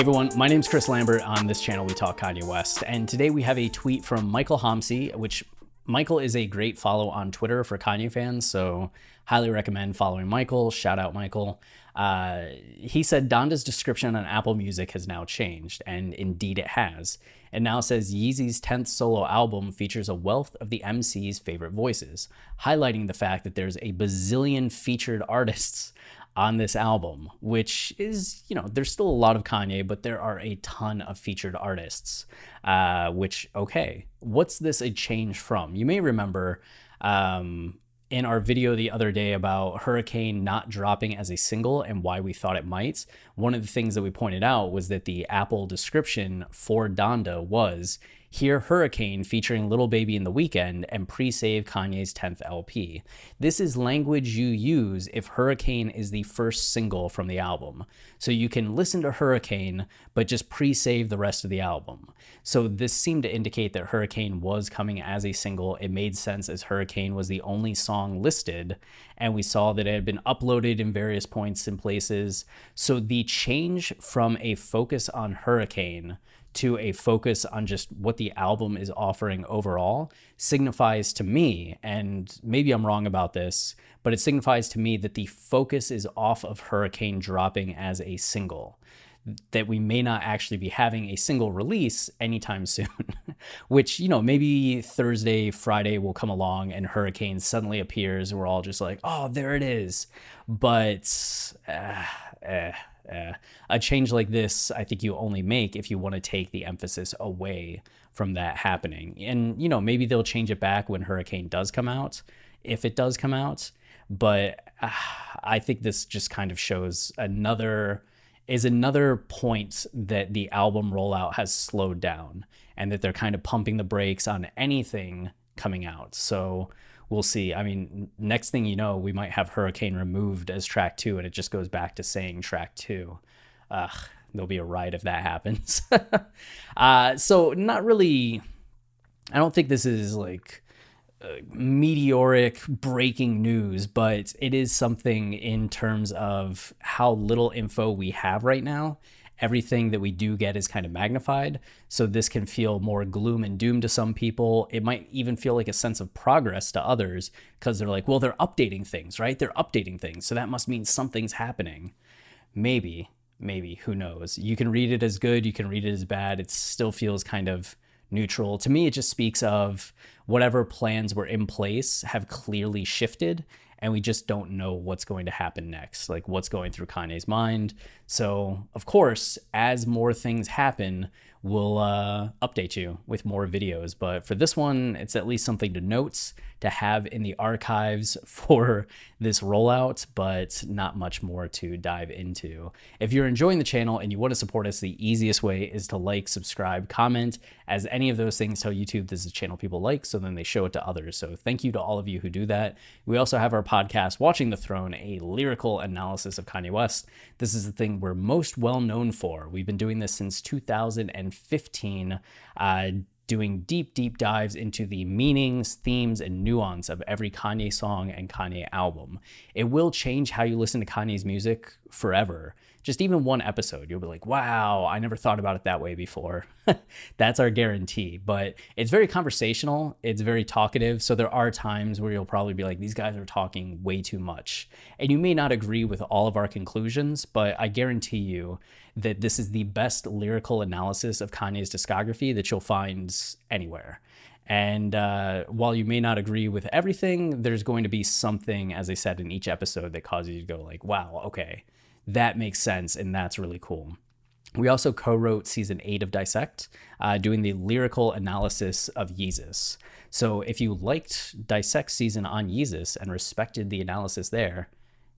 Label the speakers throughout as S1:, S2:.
S1: Hey everyone, my name is Chris Lambert. On this channel, we talk Kanye West. And today we have a tweet from Michael Homsey, which Michael is a great follow on Twitter for Kanye fans. So, highly recommend following Michael. Shout out, Michael. Uh, he said Donda's description on Apple Music has now changed, and indeed it has. It now says Yeezy's 10th solo album features a wealth of the MC's favorite voices, highlighting the fact that there's a bazillion featured artists on this album, which is, you know, there's still a lot of Kanye, but there are a ton of featured artists. Uh, which, okay, what's this a change from? You may remember um, in our video the other day about Hurricane not dropping as a single and why we thought it might, one of the things that we pointed out was that the Apple description for Donda was Hear Hurricane featuring Lil Baby in the Weeknd and pre save Kanye's 10th LP. This is language you use if Hurricane is the first single from the album. So you can listen to Hurricane, but just pre save the rest of the album. So this seemed to indicate that Hurricane was coming as a single. It made sense as Hurricane was the only song listed, and we saw that it had been uploaded in various points and places. So the change from a focus on Hurricane to a focus on just what the album is offering overall signifies to me, and maybe I'm wrong about this, but it signifies to me that the focus is off of Hurricane dropping as a single. That we may not actually be having a single release anytime soon, which, you know, maybe Thursday, Friday will come along and Hurricane suddenly appears and we're all just like, oh, there it is. But, uh, uh, uh, a change like this, I think you only make if you want to take the emphasis away from that happening. And, you know, maybe they'll change it back when Hurricane does come out, if it does come out. But uh, I think this just kind of shows another is another point that the album rollout has slowed down and that they're kind of pumping the brakes on anything coming out. So we'll see. I mean, next thing you know, we might have Hurricane removed as track two, and it just goes back to saying track two. Ugh, there'll be a ride if that happens. uh, so, not really. I don't think this is like uh, meteoric breaking news, but it is something in terms of how little info we have right now everything that we do get is kind of magnified. So this can feel more gloom and doom to some people. It might even feel like a sense of progress to others because they're like, well, they're updating things, right? They're updating things. So that must mean something's happening. Maybe, maybe, who knows? You can read it as good, you can read it as bad. It still feels kind of neutral. To me, it just speaks of whatever plans were in place have clearly shifted and we just don't know what's going to happen next, like what's going through Kanye's mind. So, of course, as more things happen, we'll uh, update you with more videos. But for this one, it's at least something to note to have in the archives for this rollout, but not much more to dive into. If you're enjoying the channel and you want to support us, the easiest way is to like, subscribe, comment, as any of those things tell YouTube this is a channel people like, so then they show it to others. So thank you to all of you who do that. We also have our podcast, Watching the Throne, a lyrical analysis of Kanye West. This is the thing we're most well known for. We've been doing this since 2015. Uh, doing deep, deep dives into the meanings, themes, and nuance of every Kanye song and Kanye album. It will change how you listen to Kanye's music forever just even one episode, you'll be like, wow, I never thought about it that way before. That's our guarantee. But it's very conversational, it's very talkative. So there are times where you'll probably be like, these guys are talking way too much. And you may not agree with all of our conclusions, but I guarantee you that this is the best lyrical analysis of Kanye's discography that you'll find anywhere. And uh, while you may not agree with everything, there's going to be something, as I said, in each episode that causes you to go like, wow, okay that makes sense and that's really cool. We also co wrote season eight of Dissect, uh, doing the lyrical analysis of Yeezus. So if you liked Dissect season on Yeezus and respected the analysis there,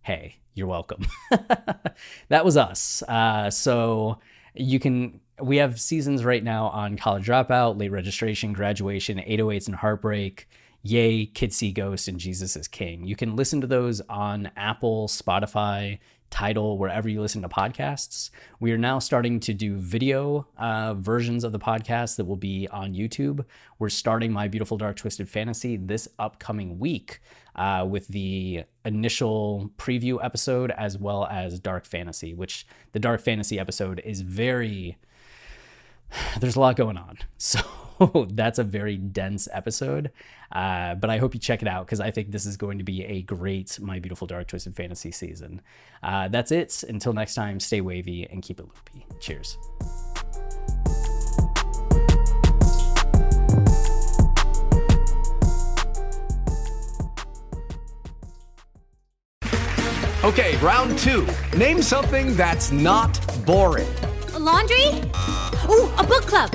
S1: hey, you're welcome. that was us. Uh, so you can, we have seasons right now on College Dropout, Late Registration, Graduation, 808s and Heartbreak. Ye, Kids See Ghost, and Jesus is King. You can listen to those on Apple, Spotify, Tidal, wherever you listen to podcasts. We are now starting to do video uh, versions of the podcast that will be on YouTube. We're starting My Beautiful Dark Twisted Fantasy this upcoming week uh, with the initial preview episode as well as Dark Fantasy, which the Dark Fantasy episode is very. There's a lot going on. So that's a very dense episode. Uh, but I hope you check it out because I think this is going to be a great My Beautiful Dark Twisted Fantasy season. Uh, that's it. Until next time, stay wavy and keep it loopy. Cheers.
S2: Okay, round two. Name something that's not boring.
S3: A laundry? Ooh, a book club.